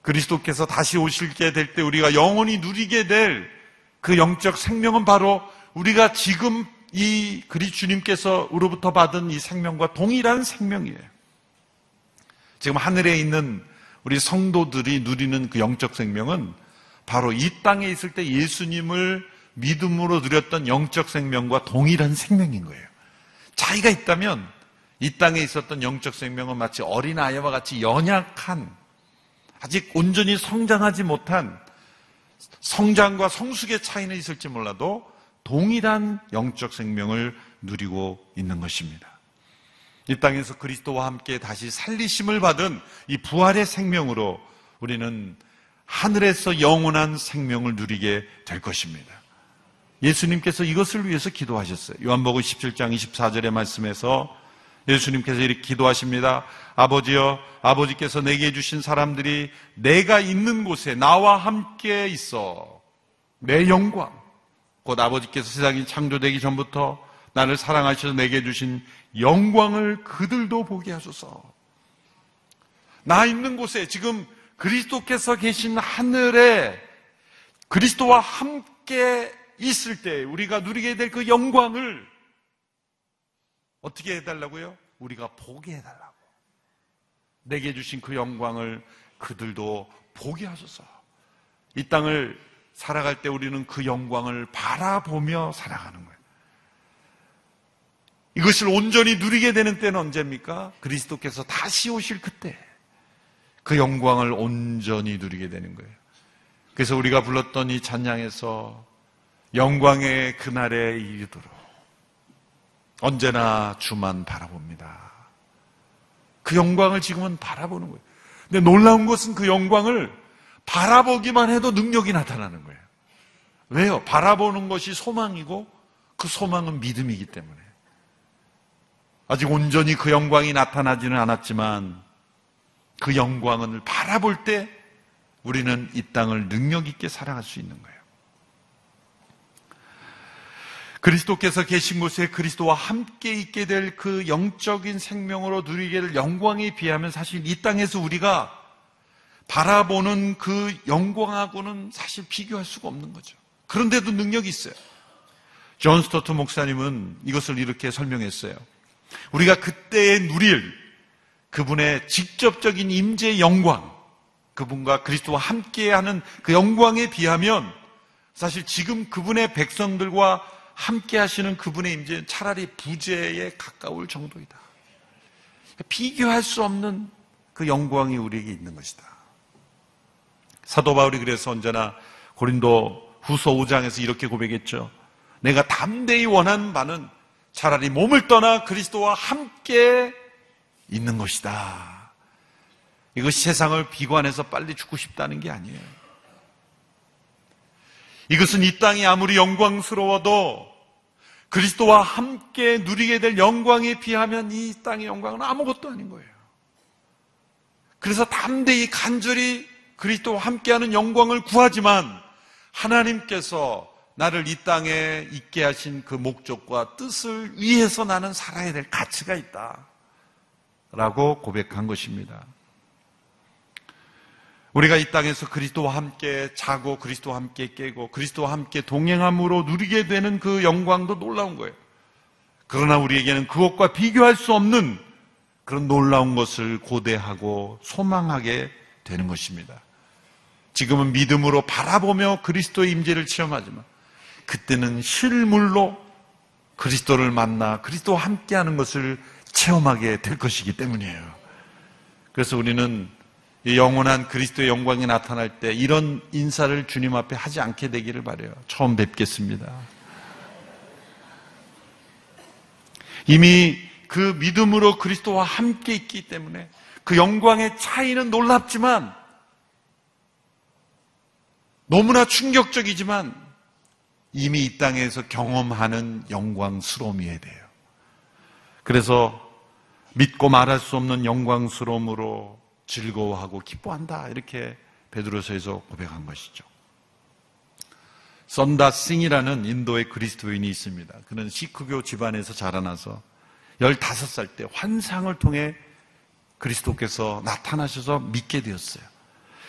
그리스도께서 다시 오실게 될때 우리가 영원히 누리게 될 그 영적 생명은 바로 우리가 지금 이 그리 주님께서 우로부터 받은 이 생명과 동일한 생명이에요. 지금 하늘에 있는 우리 성도들이 누리는 그 영적 생명은 바로 이 땅에 있을 때 예수님을 믿음으로 누렸던 영적 생명과 동일한 생명인 거예요. 차이가 있다면 이 땅에 있었던 영적 생명은 마치 어린아이와 같이 연약한 아직 온전히 성장하지 못한 성장과 성숙의 차이는 있을지 몰라도 동일한 영적 생명을 누리고 있는 것입니다. 이 땅에서 그리스도와 함께 다시 살리심을 받은 이 부활의 생명으로 우리는 하늘에서 영원한 생명을 누리게 될 것입니다. 예수님께서 이것을 위해서 기도하셨어요. 요한복음 17장 24절의 말씀에서 예수님께서 이렇게 기도하십니다. 아버지여, 아버지께서 내게 주신 사람들이 내가 있는 곳에 나와 함께 있어. 내 영광. 곧 아버지께서 세상이 창조되기 전부터 나를 사랑하셔서 내게 주신 영광을 그들도 보게 하소서. 나 있는 곳에 지금 그리스도께서 계신 하늘에 그리스도와 함께 있을 때 우리가 누리게 될 그 영광을 어떻게 해달라고요? 우리가 보게 해달라고. 내게 주신 그 영광을 그들도 보게 하소서. 이 땅을 살아갈 때 우리는 그 영광을 바라보며 살아가는 거예요. 이것을 온전히 누리게 되는 때는 언제입니까? 그리스도께서 다시 오실 그때. 그 영광을 온전히 누리게 되는 거예요. 그래서 우리가 불렀던 이 찬양에서 영광의 그날에 이르도록 언제나 주만 바라봅니다. 그 영광을 지금은 바라보는 거예요. 근데 놀라운 것은 그 영광을 바라보기만 해도 능력이 나타나는 거예요. 왜요? 바라보는 것이 소망이고 그 소망은 믿음이기 때문에. 아직 온전히 그 영광이 나타나지는 않았지만 그 영광을 바라볼 때 우리는 이 땅을 능력 있게 살아갈 수 있는 거예요. 그리스도께서 계신 곳에 그리스도와 함께 있게 될 그 영적인 생명으로 누리게 될 영광에 비하면 사실 이 땅에서 우리가 바라보는 그 영광하고는 사실 비교할 수가 없는 거죠. 그런데도 능력이 있어요. 존 스토트 목사님은 이것을 이렇게 설명했어요. 우리가 그때에 누릴 그분의 직접적인 임재의 영광, 그분과 그리스도와 함께하는 그 영광에 비하면 사실 지금 그분의 백성들과 함께 하시는 그분의 임재는 차라리 부재에 가까울 정도이다. 비교할 수 없는 그 영광이 우리에게 있는 것이다. 사도 바울이 그래서 언제나 고린도 후서 5장에서 이렇게 고백했죠. 내가 담대히 원하는 바는 차라리 몸을 떠나 그리스도와 함께 있는 것이다. 이것이 세상을 비관해서 빨리 죽고 싶다는 게 아니에요. 이것은 이 땅이 아무리 영광스러워도 그리스도와 함께 누리게 될 영광에 비하면 이 땅의 영광은 아무것도 아닌 거예요. 그래서 담대히 간절히 그리스도와 함께하는 영광을 구하지만 하나님께서 나를 이 땅에 있게 하신 그 목적과 뜻을 위해서 나는 살아야 될 가치가 있다. 라고 고백한 것입니다. 우리가 이 땅에서 그리스도와 함께 자고 그리스도와 함께 깨고 그리스도와 함께 동행함으로 누리게 되는 그 영광도 놀라운 거예요. 그러나 우리에게는 그것과 비교할 수 없는 그런 놀라운 것을 고대하고 소망하게 되는 것입니다. 지금은 믿음으로 바라보며 그리스도의 임재를 체험하지만 그때는 실물로 그리스도를 만나 그리스도와 함께하는 것을 체험하게 될 것이기 때문이에요. 그래서 우리는 영원한 그리스도의 영광이 나타날 때 이런 인사를 주님 앞에 하지 않게 되기를 바래요. 처음 뵙겠습니다. 이미 그 믿음으로 그리스도와 함께 있기 때문에 그 영광의 차이는 놀랍지만 너무나 충격적이지만 이미 이 땅에서 경험하는 영광스러움이어야 돼요. 그래서 믿고 말할 수 없는 영광스러움으로 즐거워하고 기뻐한다. 이렇게 베드로서에서 고백한 것이죠. 썬다 싱이라는 인도의 그리스도인이 있습니다. 그는 시크교 집안에서 자라나서 15살 때 환상을 통해 그리스도께서 나타나셔서 믿게 되었어요.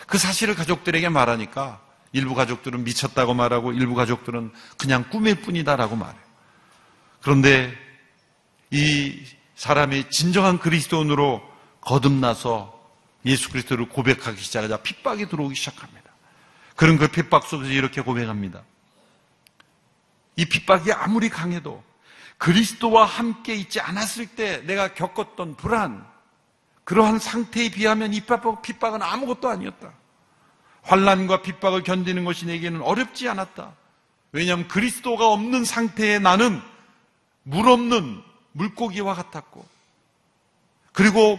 그 사실을 가족들에게 말하니까 일부 가족들은 미쳤다고 말하고 일부 가족들은 그냥 꿈일 뿐이다라고 말해요. 그런데 이 사람이 진정한 그리스도인으로 거듭나서 예수 그리스도를 고백하기 시작하자 핍박이 들어오기 시작합니다. 그런 그 핍박 속에서 이렇게 고백합니다. 이 핍박이 아무리 강해도 그리스도와 함께 있지 않았을 때 내가 겪었던 불안, 그러한 상태에 비하면 이 핍박은 아무것도 아니었다. 환란과 핍박을 견디는 것이 내게는 어렵지 않았다. 왜냐하면 그리스도가 없는 상태에 나는 물 없는 물고기와 같았고, 그리고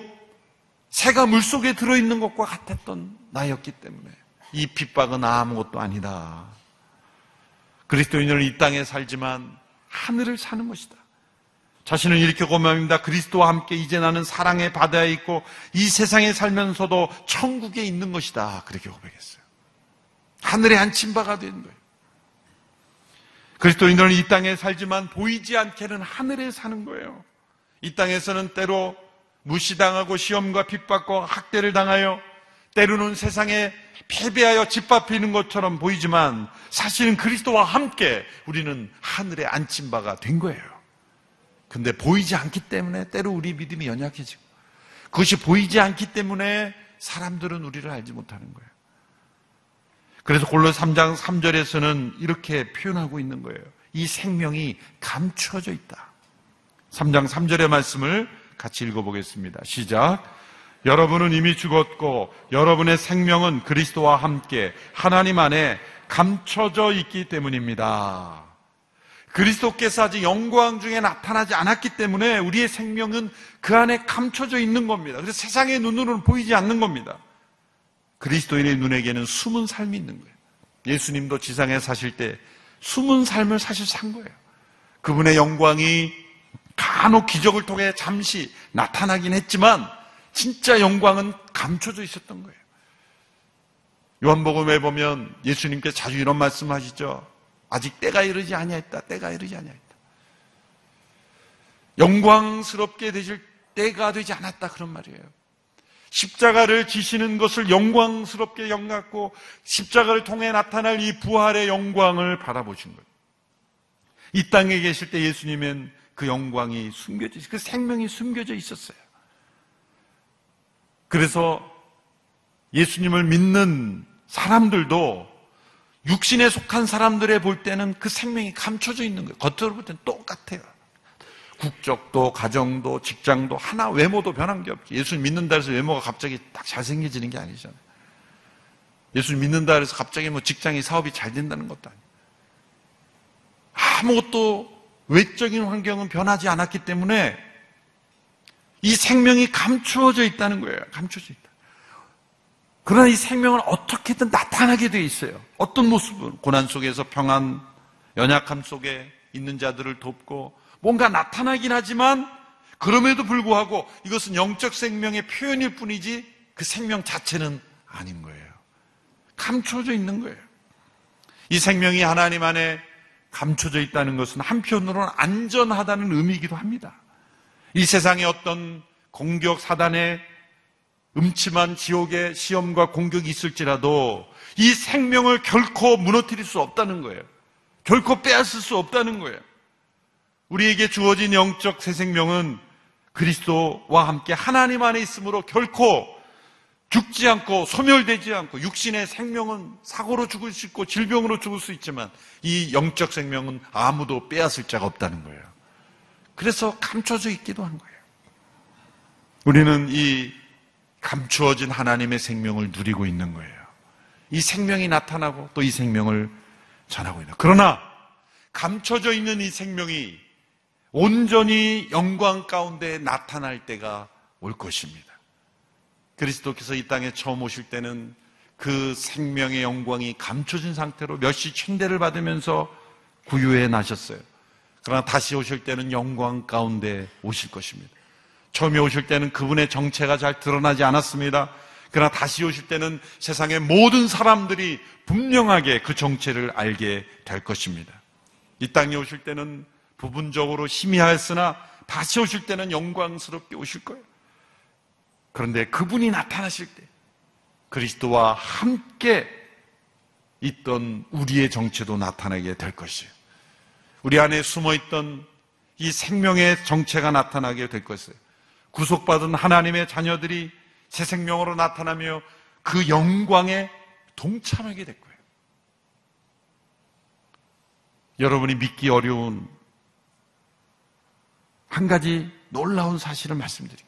새가 물 속에 들어있는 것과 같았던 나였기 때문에 이 핍박은 아무것도 아니다. 그리스도인은 이 땅에 살지만 하늘을 사는 것이다. 자신은 이렇게 고백합니다. 그리스도와 함께 이제 나는 사랑의 바다에 있고 이 세상에 살면서도 천국에 있는 것이다. 그렇게 고백했어요. 하늘에 앉힌 바가 된 거예요. 그리스도인들은 이 땅에 살지만 보이지 않게는 하늘에 사는 거예요. 이 땅에서는 때로 무시당하고 시험과 핍박과 학대를 당하여 때로는 세상에 패배하여 짓밟히는 것처럼 보이지만 사실은 그리스도와 함께 우리는 하늘에 앉힌 바가 된 거예요. 근데 보이지 않기 때문에 때로 우리 믿음이 연약해지고 그것이 보이지 않기 때문에 사람들은 우리를 알지 못하는 거예요. 그래서 골로 3장 3절에서는 이렇게 표현하고 있는 거예요. 이 생명이 감추어져 있다. 3장 3절의 말씀을 같이 읽어보겠습니다. 시작. 여러분은 이미 죽었고 여러분의 생명은 그리스도와 함께 하나님 안에 감춰져 있기 때문입니다. 그리스도께서 아직 영광 중에 나타나지 않았기 때문에 우리의 생명은 그 안에 감춰져 있는 겁니다. 그래서 세상의 눈으로는 보이지 않는 겁니다. 그리스도인의 눈에게는 숨은 삶이 있는 거예요. 예수님도 지상에 사실 때 숨은 삶을 사실 산 거예요. 그분의 영광이 간혹 기적을 통해 잠시 나타나긴 했지만 진짜 영광은 감춰져 있었던 거예요. 요한복음에 보면 예수님께 자주 이런 말씀하시죠. 아직 때가 이르지 아니했다. 때가 이르지 아니했다. 영광스럽게 되실 때가 되지 않았다 그런 말이에요. 십자가를 지시는 것을 영광스럽게 영갖고 십자가를 통해 나타날 이 부활의 영광을 바라보신 거예요. 이 땅에 계실 때 예수님은 그 영광이 숨겨져. 그 생명이 숨겨져 있었어요. 그래서 예수님을 믿는 사람들도 육신에 속한 사람들의 볼 때는 그 생명이 감춰져 있는 거예요. 겉으로 볼 때는 똑같아요. 국적도, 가정도, 직장도, 하나 외모도 변한 게 없지. 예수님 믿는다 해서 외모가 갑자기 딱 잘생겨지는 게 아니잖아요. 예수님 믿는다 해서 갑자기 뭐 직장이 사업이 잘 된다는 것도 아니에요. 아무것도 외적인 환경은 변하지 않았기 때문에 이 생명이 감추어져 있다는 거예요. 감추어져 있다. 그러나 이 생명은 어떻게든 나타나게 돼 있어요. 어떤 모습은 고난 속에서 평안, 연약함 속에 있는 자들을 돕고 뭔가 나타나긴 하지만 그럼에도 불구하고 이것은 영적 생명의 표현일 뿐이지 그 생명 자체는 아닌 거예요. 감춰져 있는 거예요. 이 생명이 하나님 안에 감춰져 있다는 것은 한편으로는 안전하다는 의미이기도 합니다. 이 세상에 어떤 공격 사단의 음침한 지옥의 시험과 공격이 있을지라도 이 생명을 결코 무너뜨릴 수 없다는 거예요. 결코 빼앗을 수 없다는 거예요. 우리에게 주어진 영적 새 생명은 그리스도와 함께 하나님 안에 있으므로 결코 죽지 않고 소멸되지 않고 육신의 생명은 사고로 죽을 수 있고 질병으로 죽을 수 있지만 이 영적 생명은 아무도 빼앗을 자가 없다는 거예요. 그래서 감춰져 있기도 한 거예요. 우리는 이 감추어진 하나님의 생명을 누리고 있는 거예요. 이 생명이 나타나고 또 이 생명을 전하고 있는. 그러나 감춰져 있는 이 생명이 온전히 영광 가운데 나타날 때가 올 것입니다. 그리스도께서 이 땅에 처음 오실 때는 그 생명의 영광이 감춰진 상태로 몇시 침대를 받으면서 구유에 나셨어요. 그러나 다시 오실 때는 영광 가운데 오실 것입니다. 처음에 오실 때는 그분의 정체가 잘 드러나지 않았습니다. 그러나 다시 오실 때는 세상의 모든 사람들이 분명하게 그 정체를 알게 될 것입니다. 이 땅에 오실 때는 부분적으로 희미하였으나 다시 오실 때는 영광스럽게 오실 거예요. 그런데 그분이 나타나실 때, 그리스도와 함께 있던 우리의 정체도 나타나게 될 것이에요. 우리 안에 숨어 있던 이 생명의 정체가 나타나게 될 것이에요. 구속받은 하나님의 자녀들이 새 생명으로 나타나며 그 영광에 동참하게 될 거예요. 여러분이 믿기 어려운 한 가지 놀라운 사실을 말씀드릴게요.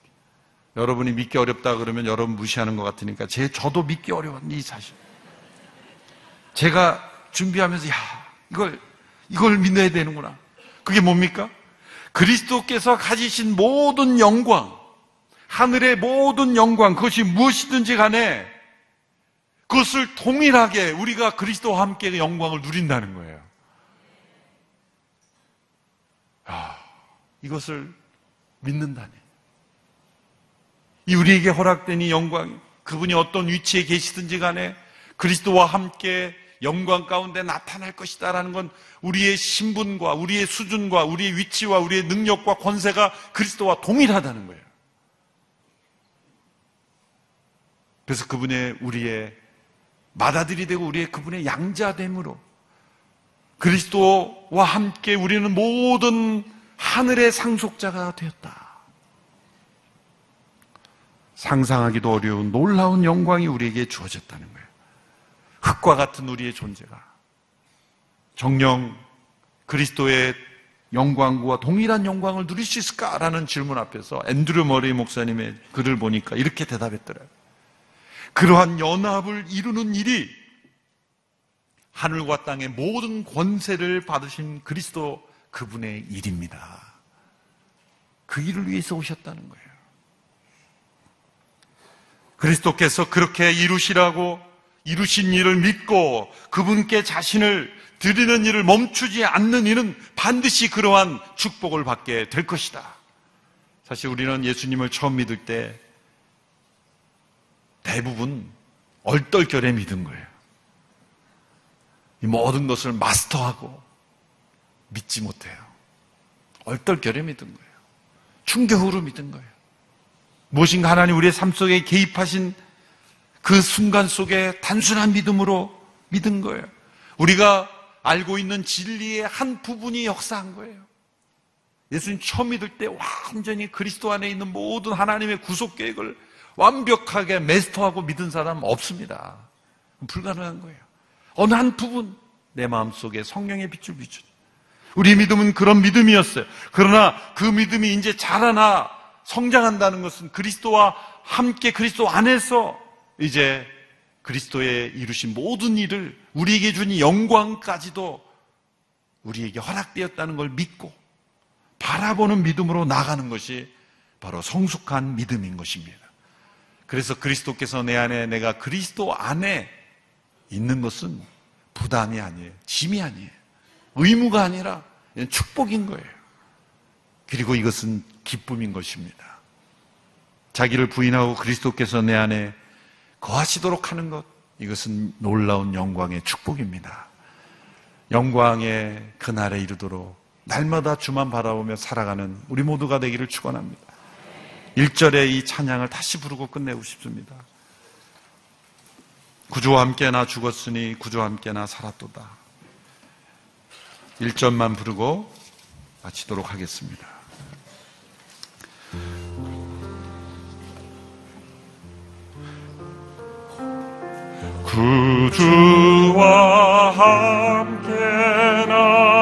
여러분이 믿기 어렵다 그러면 여러분 무시하는 것 같으니까 제 저도 믿기 어려운 이 사실. 제가 준비하면서 야 이걸 이걸 믿어야 되는구나. 그게 뭡니까? 그리스도께서 가지신 모든 영광, 하늘의 모든 영광, 그것이 무엇이든지 간에 그것을 동일하게 우리가 그리스도와 함께 그 영광을 누린다는 거예요. 아, 이것을 믿는다니. 이 우리에게 허락된 이 영광, 그분이 어떤 위치에 계시든지 간에 그리스도와 함께 영광 가운데 나타날 것이다라는 건 우리의 신분과 우리의 수준과 우리의 위치와 우리의 능력과 권세가 그리스도와 동일하다는 거예요. 그래서 그분의 우리의 맏아들이 되고 우리의 그분의 양자됨으로 그리스도와 함께 우리는 모든 하늘의 상속자가 되었다. 상상하기도 어려운 놀라운 영광이 우리에게 주어졌다는 거예요. 흙과 같은 우리의 존재가 정령 그리스도의 영광과 동일한 영광을 누릴 수 있을까라는 질문 앞에서 앤드류 머리 목사님의 글을 보니까 이렇게 대답했더래요. 그러한 연합을 이루는 일이 하늘과 땅의 모든 권세를 받으신 그리스도 그분의 일입니다. 그 일을 위해서 오셨다는 거예요. 그리스도께서 그렇게 이루시라고 이루신 일을 믿고 그분께 자신을 드리는 일을 멈추지 않는 이는 반드시 그러한 축복을 받게 될 것이다. 사실 우리는 예수님을 처음 믿을 때 대부분 얼떨결에 믿은 거예요. 이 모든 것을 마스터하고 믿지 못해요. 얼떨결에 믿은 거예요. 충격으로 믿은 거예요. 무엇인가 하나님 우리의 삶 속에 개입하신 그 순간 속에 단순한 믿음으로 믿은 거예요. 우리가 알고 있는 진리의 한 부분이 역사한 거예요. 예수님 처음 믿을 때 완전히 그리스도 안에 있는 모든 하나님의 구속 계획을 완벽하게 메스터하고 믿은 사람 없습니다. 불가능한 거예요. 어느 한 부분 내 마음 속에 성령의 빛을 비추. 우리 믿음은 그런 믿음이었어요. 그러나 그 믿음이 이제 자라나 성장한다는 것은 그리스도와 함께 그리스도 안에서 이제 그리스도의 이루신 모든 일을 우리에게 준 영광까지도 우리에게 허락되었다는 걸 믿고 바라보는 믿음으로 나가는 것이 바로 성숙한 믿음인 것입니다. 그래서 그리스도께서 내 안에 내가 그리스도 안에 있는 것은 부담이 아니에요. 짐이 아니에요. 의무가 아니라 축복인 거예요. 그리고 이것은 기쁨인 것입니다. 자기를 부인하고 그리스도께서 내 안에 거하시도록 하는 것, 이것은 놀라운 영광의 축복입니다. 영광의 그날에 이르도록 날마다 주만 바라보며 살아가는 우리 모두가 되기를 축원합니다. 1절의 이 찬양을 다시 부르고 끝내고 싶습니다. 구주와 함께 나 죽었으니 구주와 함께 나 살았도다. 1절만 부르고 마치도록 하겠습니다. 구주와 함께 나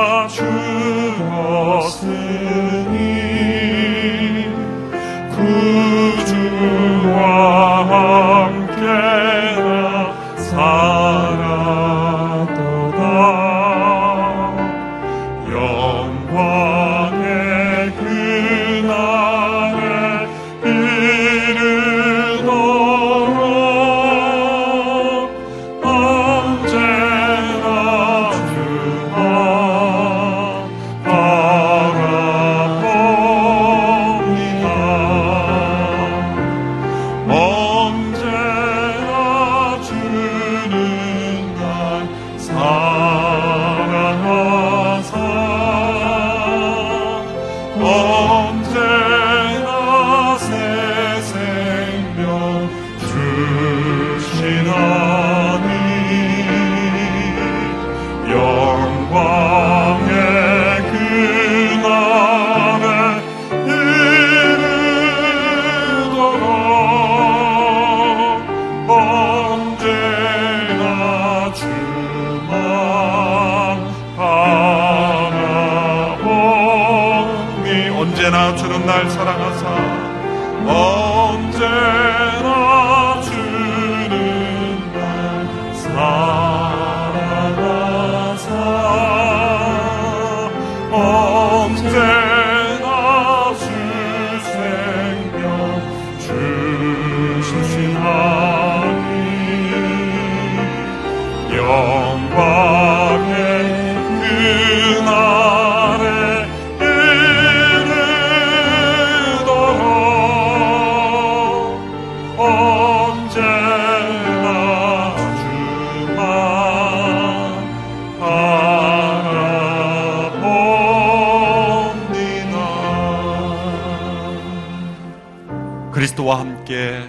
그리스도와 함께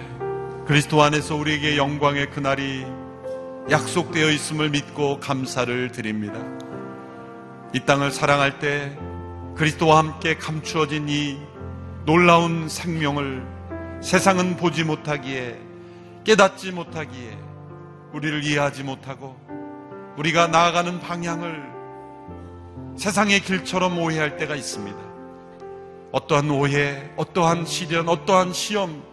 그리스도 안에서 우리에게 영광의 그날이 약속되어 있음을 믿고 감사를 드립니다. 이 땅을 사랑할 때 그리스도와 함께 감추어진 이 놀라운 생명을 세상은 보지 못하기에 깨닫지 못하기에 우리를 이해하지 못하고 우리가 나아가는 방향을 세상의 길처럼 오해할 때가 있습니다. 어떠한 오해, 어떠한 시련, 어떠한 시험,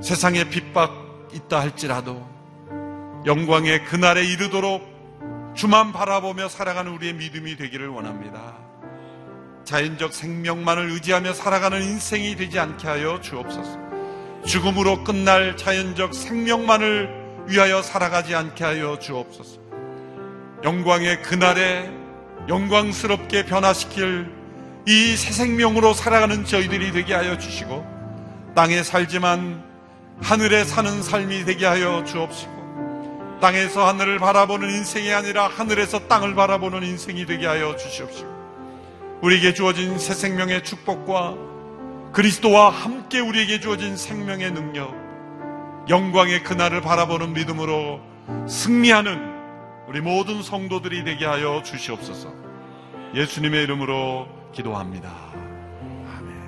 세상에 핍박 있다 할지라도 영광의 그날에 이르도록 주만 바라보며 살아가는 우리의 믿음이 되기를 원합니다. 자연적 생명만을 의지하며 살아가는 인생이 되지 않게 하여 주옵소서. 죽음으로 끝날 자연적 생명만을 위하여 살아가지 않게 하여 주옵소서. 영광의 그날에 영광스럽게 변화시킬 이 새 생명으로 살아가는 저희들이 되게 하여 주시고 땅에 살지만 하늘에 사는 삶이 되게 하여 주옵시고 땅에서 하늘을 바라보는 인생이 아니라 하늘에서 땅을 바라보는 인생이 되게 하여 주시옵시고 우리에게 주어진 새 생명의 축복과 그리스도와 함께 우리에게 주어진 생명의 능력 영광의 그날을 바라보는 믿음으로 승리하는 우리 모든 성도들이 되게 하여 주시옵소서. 예수님의 이름으로 기도합니다. 아멘.